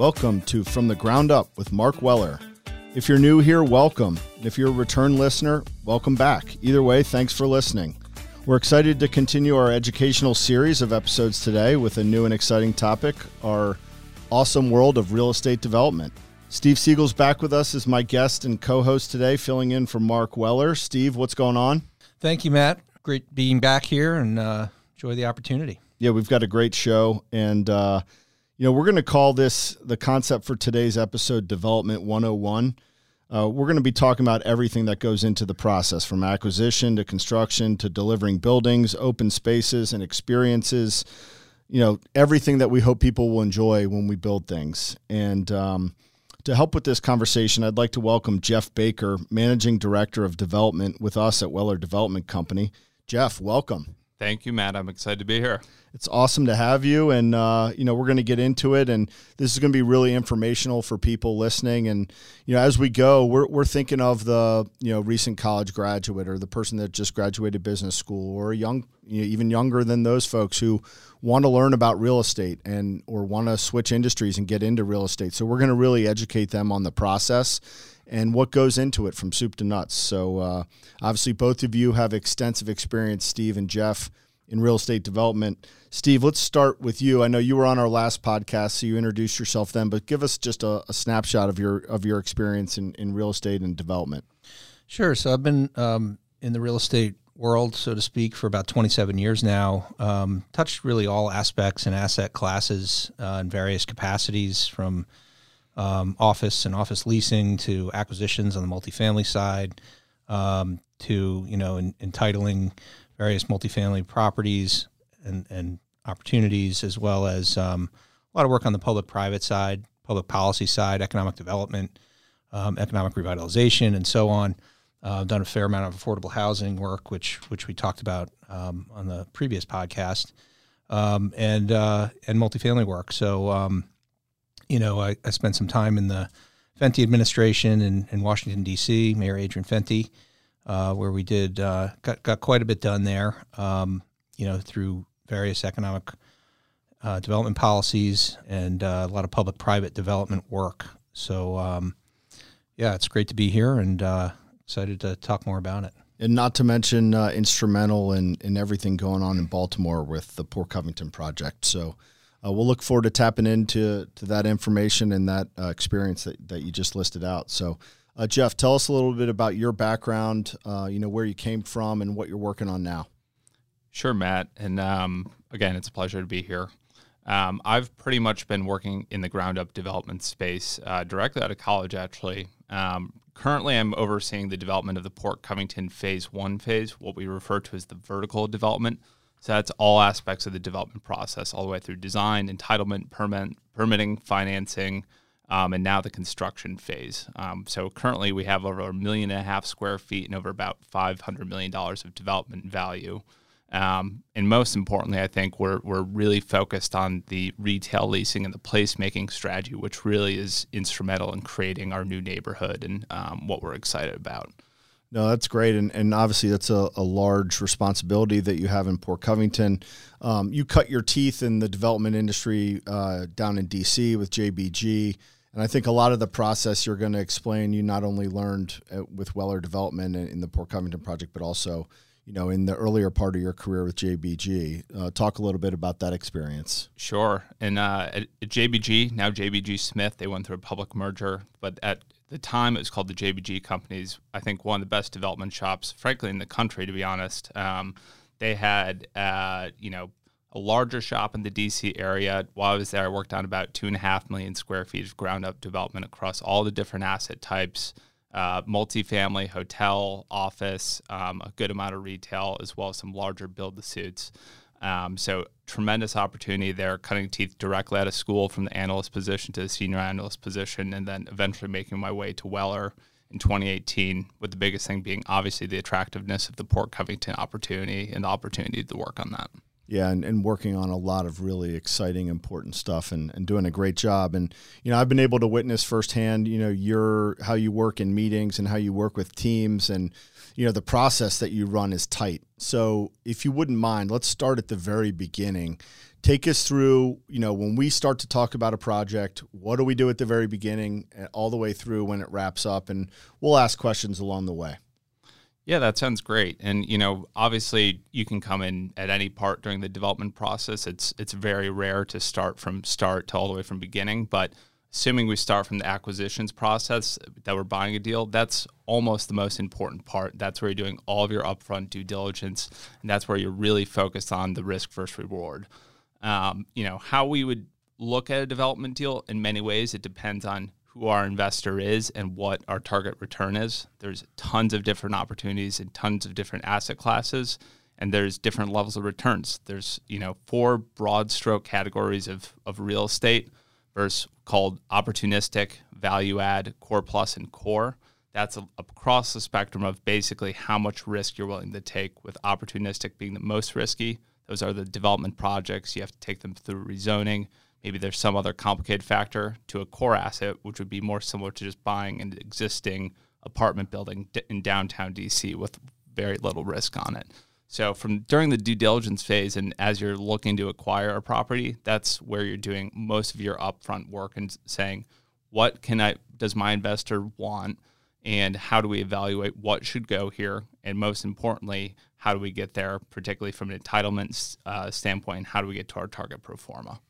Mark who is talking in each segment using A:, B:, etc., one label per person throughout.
A: Welcome to From the Ground Up with Marc Weller. If you're new here, welcome. If you're a return listener, welcome back. Either way, thanks for listening. We're excited to continue our educational series of episodes today with a new and exciting topic our awesome world of real estate development. Steve Siegel's back with us as my guest and co host today, filling in for Marc Weller. Steve, what's going on?
B: Thank you, Matt. Great being back here and uh, enjoy the opportunity.
A: Yeah, we've got a great show. And, uh, you know, we're going to call this the concept for today's episode Development 101. Uh, we're going to be talking about everything that goes into the process from acquisition to construction to delivering buildings, open spaces, and experiences. You know, everything that we hope people will enjoy when we build things. And um, to help with this conversation, I'd like to welcome Jeff Baker, Managing Director of Development with us at Weller Development Company. Jeff, welcome.
C: Thank you, Matt. I'm excited to be here.
A: It's awesome to have you, and uh, you know we're going to get into it, and this is going to be really informational for people listening. And you know, as we go, we're we're thinking of the you know recent college graduate or the person that just graduated business school, or young, you know, even younger than those folks who want to learn about real estate and or want to switch industries and get into real estate. So we're going to really educate them on the process and what goes into it from soup to nuts. So, uh, obviously, both of you have extensive experience, Steve and Jeff, in real estate development. Steve, let's start with you. I know you were on our last podcast, so you introduced yourself then, but give us just a, a snapshot of your of your experience in, in real estate and development.
B: Sure. So I've been um, in the real estate world, so to speak, for about 27 years now. Um, touched really all aspects and asset classes uh, in various capacities, from um, office and office leasing to acquisitions on the multifamily side, um, to you know in, entitling various multifamily properties and, and opportunities, as well as um, a lot of work on the public-private side, public policy side, economic development, um, economic revitalization, and so on. Uh, done a fair amount of affordable housing work, which which we talked about um, on the previous podcast, um, and uh, and multifamily work. So you know, I, I, spent some time in the Fenty administration in, in Washington D.C. Mayor Adrian Fenty, uh, where we did uh, got got quite a bit done there. Um, you know, through various economic uh, development policies and uh, a lot of public-private development work. So, um, yeah, it's great to be here and uh, excited to talk more about it.
A: And not to mention uh, instrumental in, in everything going on in Baltimore with the Port Covington project. So uh, we'll look forward to tapping into to that information and that uh, experience that, that you just listed out. So, uh, Jeff, tell us a little bit about your background, uh, you know, where you came from and what you're working on now.
C: Sure, Matt. And um, again, it's a pleasure to be here. Um, I've pretty much been working in the ground up development space uh, directly out of college, actually. Um, currently, I'm overseeing the development of the Port Covington Phase 1 phase, what we refer to as the vertical development so that's all aspects of the development process, all the way through design, entitlement, permit, permitting, financing, um, and now the construction phase. Um, so currently we have over a million and a half square feet and over about $500 million of development value. Um, and most importantly, I think we're, we're really focused on the retail leasing and the placemaking strategy, which really is instrumental in creating our new neighborhood and um, what we're excited about.
A: No, that's great, and and obviously that's a, a large responsibility that you have in Port Covington. Um, you cut your teeth in the development industry uh, down in DC with JBG, and I think a lot of the process you're going to explain you not only learned uh, with Weller Development in the Port Covington project, but also you know in the earlier part of your career with JBG. Uh, talk a little bit about that experience.
C: Sure, and uh, at, at JBG now JBG Smith, they went through a public merger, but at the time it was called the JBG Companies. I think one of the best development shops, frankly, in the country, to be honest. Um, they had, uh, you know, a larger shop in the DC area. While I was there, I worked on about two and a half million square feet of ground up development across all the different asset types uh, multifamily, hotel, office, um, a good amount of retail, as well as some larger build to suits. Um, so tremendous opportunity there, cutting teeth directly out of school from the analyst position to the senior analyst position, and then eventually making my way to Weller in 2018. With the biggest thing being obviously the attractiveness of the Port Covington opportunity and the opportunity to work on that.
A: Yeah, and, and working on a lot of really exciting, important stuff and, and doing a great job. And, you know, I've been able to witness firsthand, you know, your how you work in meetings and how you work with teams and you know the process that you run is tight so if you wouldn't mind let's start at the very beginning take us through, you know, when we start to talk about a project, what do we do at the very beginning, eh, all the way through when it wraps up, and we'll ask questions along the way.
C: Yeah, that sounds great. And you know, obviously, you can come in at any part during the development process. It's it's very rare to start from start to all the way from beginning, but assuming we start from the acquisitions process that we're buying a deal, that's almost the most important part. That's where you're doing all of your upfront due diligence, and that's where you're really focused on the risk versus reward. Um, you know, how we would look at a development deal in many ways, it depends on who our investor is and what our target return is. There's tons of different opportunities and tons of different asset classes and there's different levels of returns. There's, you know, four broad stroke categories of, of real estate versus called opportunistic, value add, core plus, and core. That's a, across the spectrum of basically how much risk you're willing to take, with opportunistic being the most risky. Those are the development projects. You have to take them through rezoning. Maybe there's some other complicated factor to a core asset, which would be more similar to just buying an existing apartment building in downtown DC with very little risk on it. So from during the due diligence phase and as you're looking to acquire a property, that's where you're doing most of your upfront work and saying, what can I does my investor want and how do we evaluate what should go here and most importantly, how do we get there, particularly from an entitlement uh, standpoint, how do we get to our target pro forma?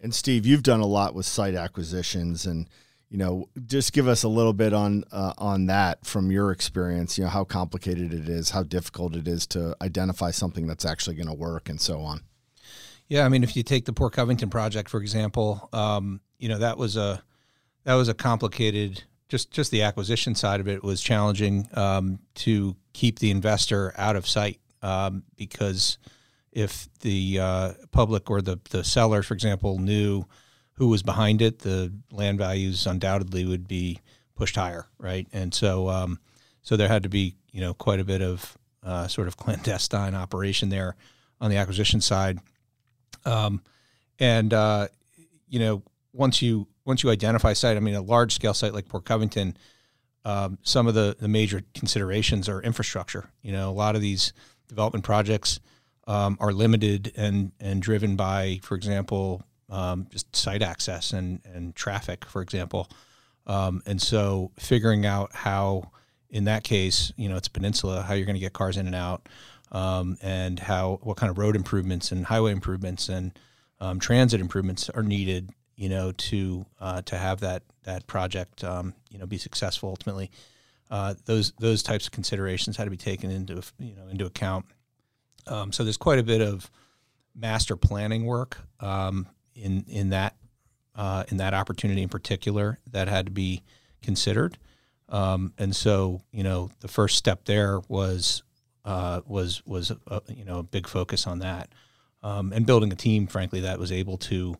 A: And Steve, you've done a lot with site acquisitions and you know, just give us a little bit on uh, on that from your experience. You know, how complicated it is, how difficult it is to identify something that's actually going to work, and so on.
B: Yeah, I mean, if you take the Port Covington project for example, um, you know that was a that was a complicated. Just just the acquisition side of it was challenging um, to keep the investor out of sight um, because if the uh, public or the the seller, for example, knew who was behind it, the land values undoubtedly would be pushed higher, right? And so, um, so there had to be, you know, quite a bit of uh, sort of clandestine operation there on the acquisition side. Um, and uh, you know, once you once you identify a site, I mean, a large scale site like Port Covington, um, some of the the major considerations are infrastructure. You know, a lot of these development projects um, are limited and and driven by, for example, um, just site access and, and traffic, for example. Um, and so figuring out how, in that case, you know, it's a peninsula, how you're going to get cars in and out, um, and how what kind of road improvements and highway improvements and um, transit improvements are needed, you know, to uh, to have that that project, um, you know, be successful ultimately. Uh, those those types of considerations had to be taken into you know into account. Um, so there's quite a bit of master planning work um, in in that uh, in that opportunity in particular that had to be considered. Um, and so, you know, the first step there was uh, was was a, you know a big focus on that, um, and building a team, frankly, that was able to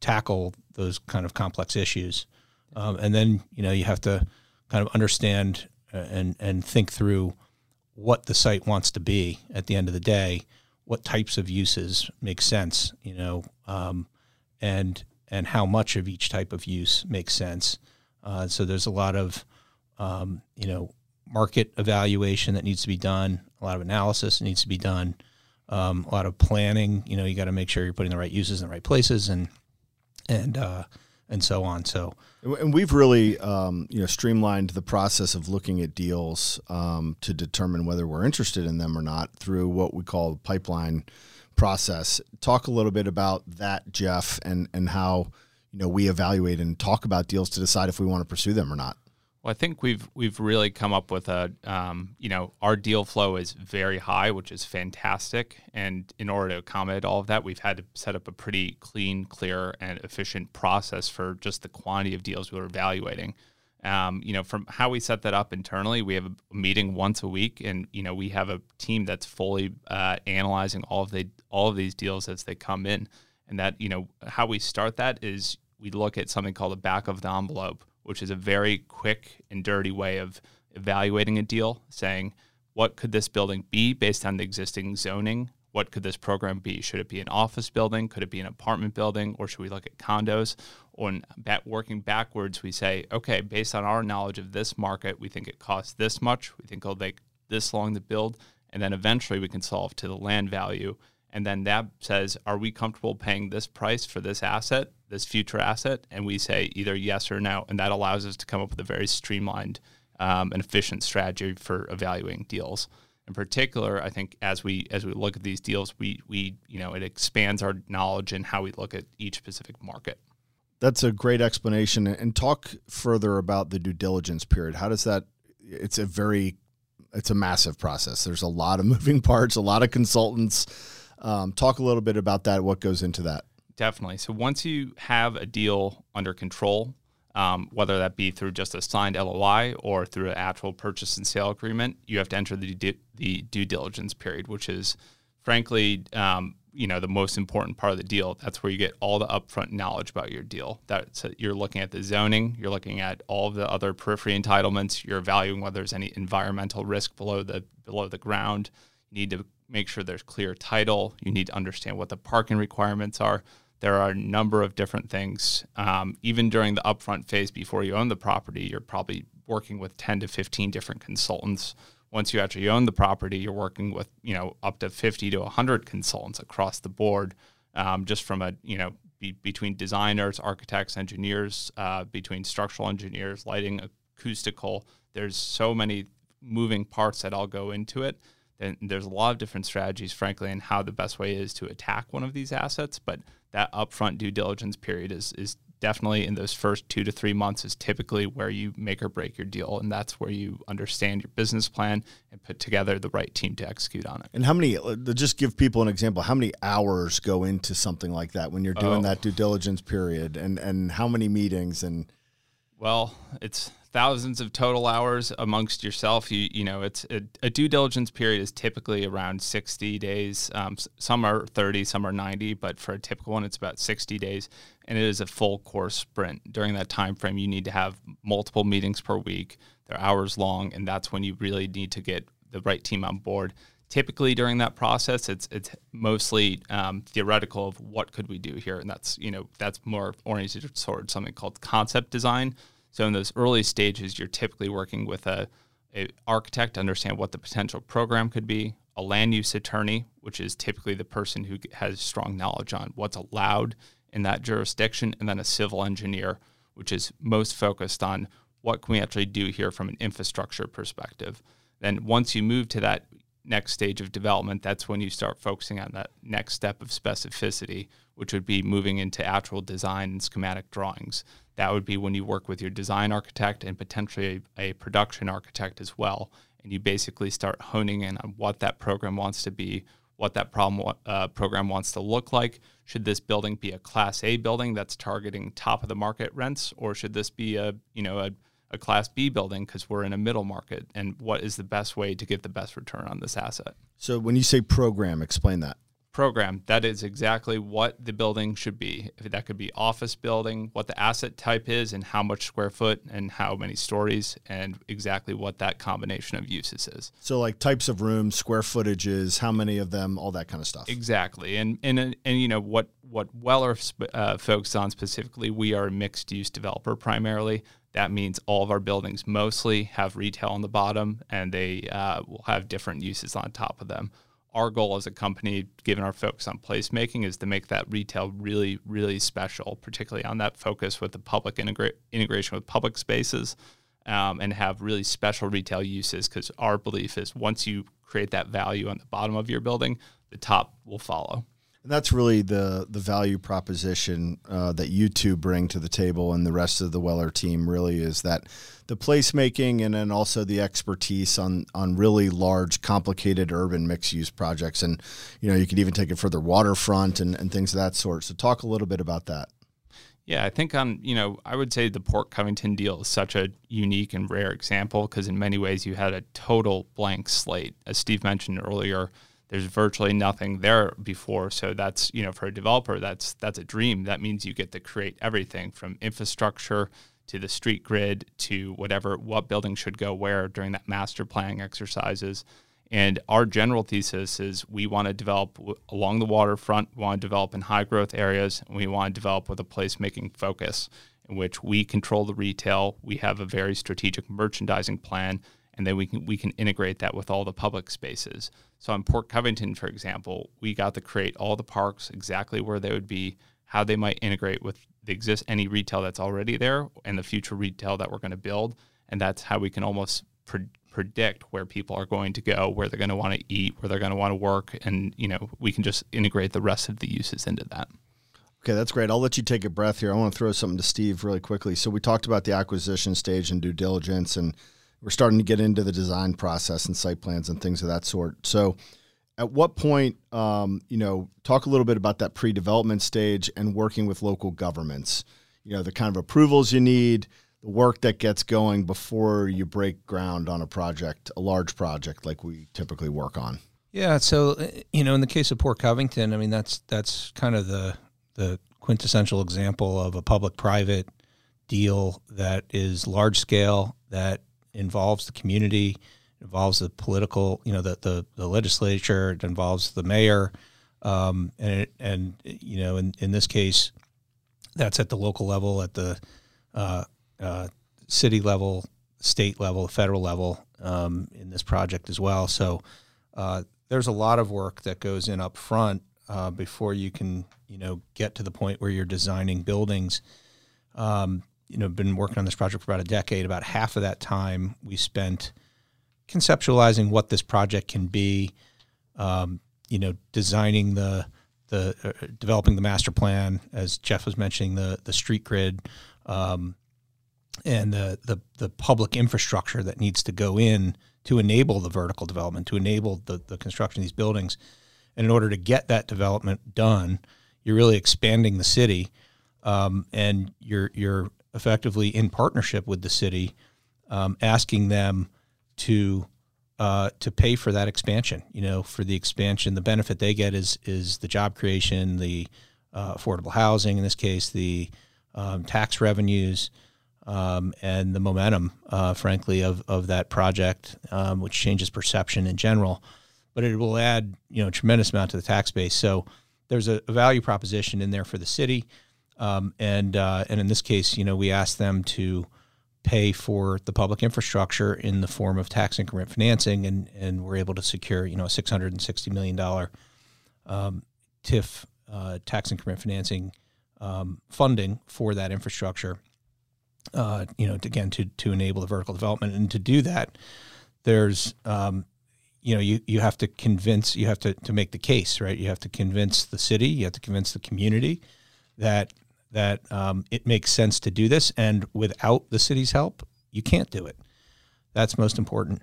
B: tackle those kind of complex issues. Um, and then, you know, you have to kind of understand uh, and and think through what the site wants to be at the end of the day. What types of uses make sense? You know, um, and and how much of each type of use makes sense. Uh, so there's a lot of um, you know market evaluation that needs to be done, a lot of analysis that needs to be done, um, a lot of planning. You know, you got to make sure you're putting the right uses in the right places, and and uh, and so on. So,
A: and we've really um, you know streamlined the process of looking at deals um, to determine whether we're interested in them or not through what we call the pipeline process. Talk a little bit about that, Jeff, and and how you know we evaluate and talk about deals to decide if we want to pursue them or not.
C: Well, I think we've we've really come up with a um, you know our deal flow is very high, which is fantastic, and in order to accommodate all of that, we've had to set up a pretty clean, clear, and efficient process for just the quantity of deals we we're evaluating. Um, you know, from how we set that up internally, we have a meeting once a week, and you know, we have a team that's fully uh, analyzing all of the all of these deals as they come in. And that you know, how we start that is we look at something called the back of the envelope, which is a very quick and dirty way of evaluating a deal, saying what could this building be based on the existing zoning what could this program be? Should it be an office building? Could it be an apartment building? Or should we look at condos? Or working backwards, we say, okay, based on our knowledge of this market, we think it costs this much. We think it'll take this long to build. And then eventually we can solve to the land value. and then that says, "Are we comfortable paying this price for this asset, this future asset?" And we say either yes or no, and that allows us to come up with a very streamlined um, and efficient strategy for evaluating deals. In particular, I think as we as we look at these deals, we we you know it expands our knowledge and how we look at each specific market.
A: That's a great explanation. And talk further about the due diligence period. How does that? It's a very, it's a massive process. There's a lot of moving parts, a lot of consultants. Um, talk a little bit about that. What goes into that?
C: Definitely. So once you have a deal under control, um, whether that be through just a signed LOI or through an actual purchase and sale agreement, you have to enter the, the due diligence period, which is frankly um, you know the most important part of the deal. That's where you get all the upfront knowledge about your deal. That you're looking at the zoning, you're looking at all the other periphery entitlements. You're evaluating whether there's any environmental risk below the below the ground. You need to make sure there's clear title. You need to understand what the parking requirements are. There are a number of different things. Um, even during the upfront phase before you own the property, you're probably working with 10 to 15 different consultants once you actually own the property, you're working with you know up to 50 to 100 consultants across the board, um, just from a you know be, between designers, architects, engineers, uh, between structural engineers, lighting, acoustical. There's so many moving parts that all go into it. And there's a lot of different strategies, frankly, and how the best way is to attack one of these assets. But that upfront due diligence period is is definitely in those first two to three months is typically where you make or break your deal. And that's where you understand your business plan and put together the right team to execute on it.
A: And how many, just give people an example, how many hours go into something like that when you're doing oh. that due diligence period and, and how many meetings and,
C: well, it's thousands of total hours amongst yourself. You you know, it's a, a due diligence period is typically around 60 days. Um, some are 30, some are 90, but for a typical one, it's about 60 days, and it is a full course sprint. During that time frame, you need to have multiple meetings per week. They're hours long, and that's when you really need to get the right team on board. Typically, during that process, it's it's mostly um, theoretical of what could we do here, and that's you know that's more oriented towards something called concept design so in those early stages, you're typically working with a, a architect to understand what the potential program could be, a land use attorney, which is typically the person who has strong knowledge on what's allowed in that jurisdiction, and then a civil engineer, which is most focused on what can we actually do here from an infrastructure perspective. Then once you move to that next stage of development, that's when you start focusing on that next step of specificity, which would be moving into actual design and schematic drawings. That would be when you work with your design architect and potentially a, a production architect as well. And you basically start honing in on what that program wants to be, what that problem uh, program wants to look like. Should this building be a Class A building that's targeting top of the market rents, or should this be a you know a, a Class B building because we're in a middle market? And what is the best way to get the best return on this asset?
A: So when you say program, explain that
C: program, that is exactly what the building should be. If that could be office building, what the asset type is, and how much square foot and how many stories, and exactly what that combination of uses is.
A: So, like types of rooms, square footages, how many of them, all that kind of stuff.
C: Exactly, and and and you know what what Weller uh, focuses on specifically, we are a mixed use developer primarily. That means all of our buildings mostly have retail on the bottom, and they uh, will have different uses on top of them our goal as a company, given our focus on placemaking, is to make that retail really, really special, particularly on that focus with the public integra- integration with public spaces um, and have really special retail uses. Because our belief is once you create that value on the bottom of your building, the top will follow.
A: And that's really the the value proposition uh, that you two bring to the table, and the rest of the Weller team really is that the placemaking and then also the expertise on on really large, complicated urban mixed use projects. And you know, you could even take it further, waterfront and, and things of that sort. So, talk a little bit about that.
C: Yeah, I think on you know I would say the Port Covington deal is such a unique and rare example because in many ways you had a total blank slate, as Steve mentioned earlier there's virtually nothing there before. So that's you know for a developer that's that's a dream. That means you get to create everything from infrastructure to the street grid to whatever what building should go where during that master planning exercises. And our general thesis is we want to develop along the waterfront we want to develop in high growth areas and we want to develop with a placemaking focus in which we control the retail. We have a very strategic merchandising plan and then we can we can integrate that with all the public spaces. So on Port Covington, for example, we got to create all the parks exactly where they would be, how they might integrate with the exist any retail that's already there and the future retail that we're going to build, and that's how we can almost pre- predict where people are going to go, where they're going to want to eat, where they're going to want to work, and you know we can just integrate the rest of the uses into that.
A: Okay, that's great. I'll let you take a breath here. I want to throw something to Steve really quickly. So we talked about the acquisition stage and due diligence, and we're starting to get into the design process and site plans and things of that sort. So, at what point, um, you know, talk a little bit about that pre-development stage and working with local governments. You know, the kind of approvals you need, the work that gets going before you break ground on a project, a large project like we typically work on.
B: Yeah, so you know, in the case of Port Covington, I mean that's that's kind of the the quintessential example of a public-private deal that is large scale, that involves the community, involves the political, you know, the the, the legislature, it involves the mayor, um, and it, and you know, in in this case, that's at the local level, at the uh, uh, city level, state level, federal level um, in this project as well. So uh, there's a lot of work that goes in up front uh, before you can, you know, get to the point where you're designing buildings. Um, you know, been working on this project for about a decade. About half of that time we spent conceptualizing what this project can be. Um, you know, designing the the uh, developing the master plan, as Jeff was mentioning, the the street grid, um, and the, the the public infrastructure that needs to go in to enable the vertical development, to enable the, the construction of these buildings. And in order to get that development done, you're really expanding the city, um, and you're you're effectively in partnership with the city, um, asking them to uh, to pay for that expansion. You know, for the expansion, the benefit they get is is the job creation, the uh, affordable housing, in this case, the um, tax revenues, um, and the momentum, uh, frankly, of of that project, um, which changes perception in general. But it will add, you know, a tremendous amount to the tax base. So there's a, a value proposition in there for the city. Um, and uh, and in this case, you know, we asked them to pay for the public infrastructure in the form of tax increment financing, and and we're able to secure you know a six hundred and sixty million dollar um, TIF uh, tax increment financing um, funding for that infrastructure. Uh, you know, to, again to to enable the vertical development, and to do that, there's um, you know you, you have to convince you have to, to make the case right you have to convince the city you have to convince the community that that um, it makes sense to do this, and without the city's help, you can't do it. That's most important.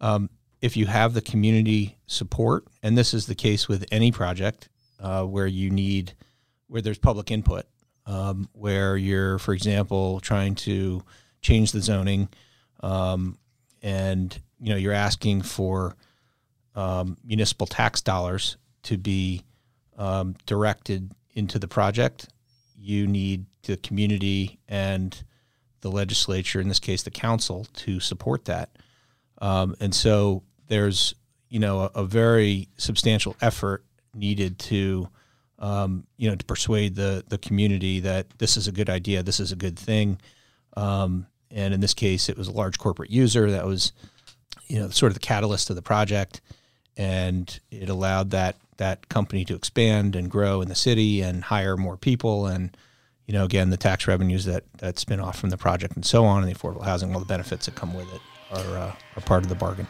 B: Um, if you have the community support, and this is the case with any project uh, where you need, where there's public input, um, where you're, for example, trying to change the zoning, um, and you know you're asking for um, municipal tax dollars to be um, directed into the project you need the community and the legislature, in this case, the council, to support that. Um, and so there's, you know, a, a very substantial effort needed to, um, you know, to persuade the the community that this is a good idea, this is a good thing. Um, and in this case, it was a large corporate user that was, you know, sort of the catalyst of the project, and it allowed that that company to expand and grow in the city and hire more people and you know again the tax revenues that that spin off from the project and so on and the affordable housing all the benefits that come with it are uh, are part of the bargain.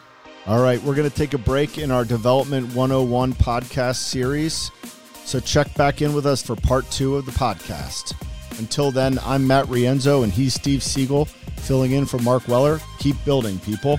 A: All right we're going to take a break in our development 101 podcast series. So check back in with us for part two of the podcast. Until then i'm matt rienzo and he's steve siegel filling in for marc weller. Keep building people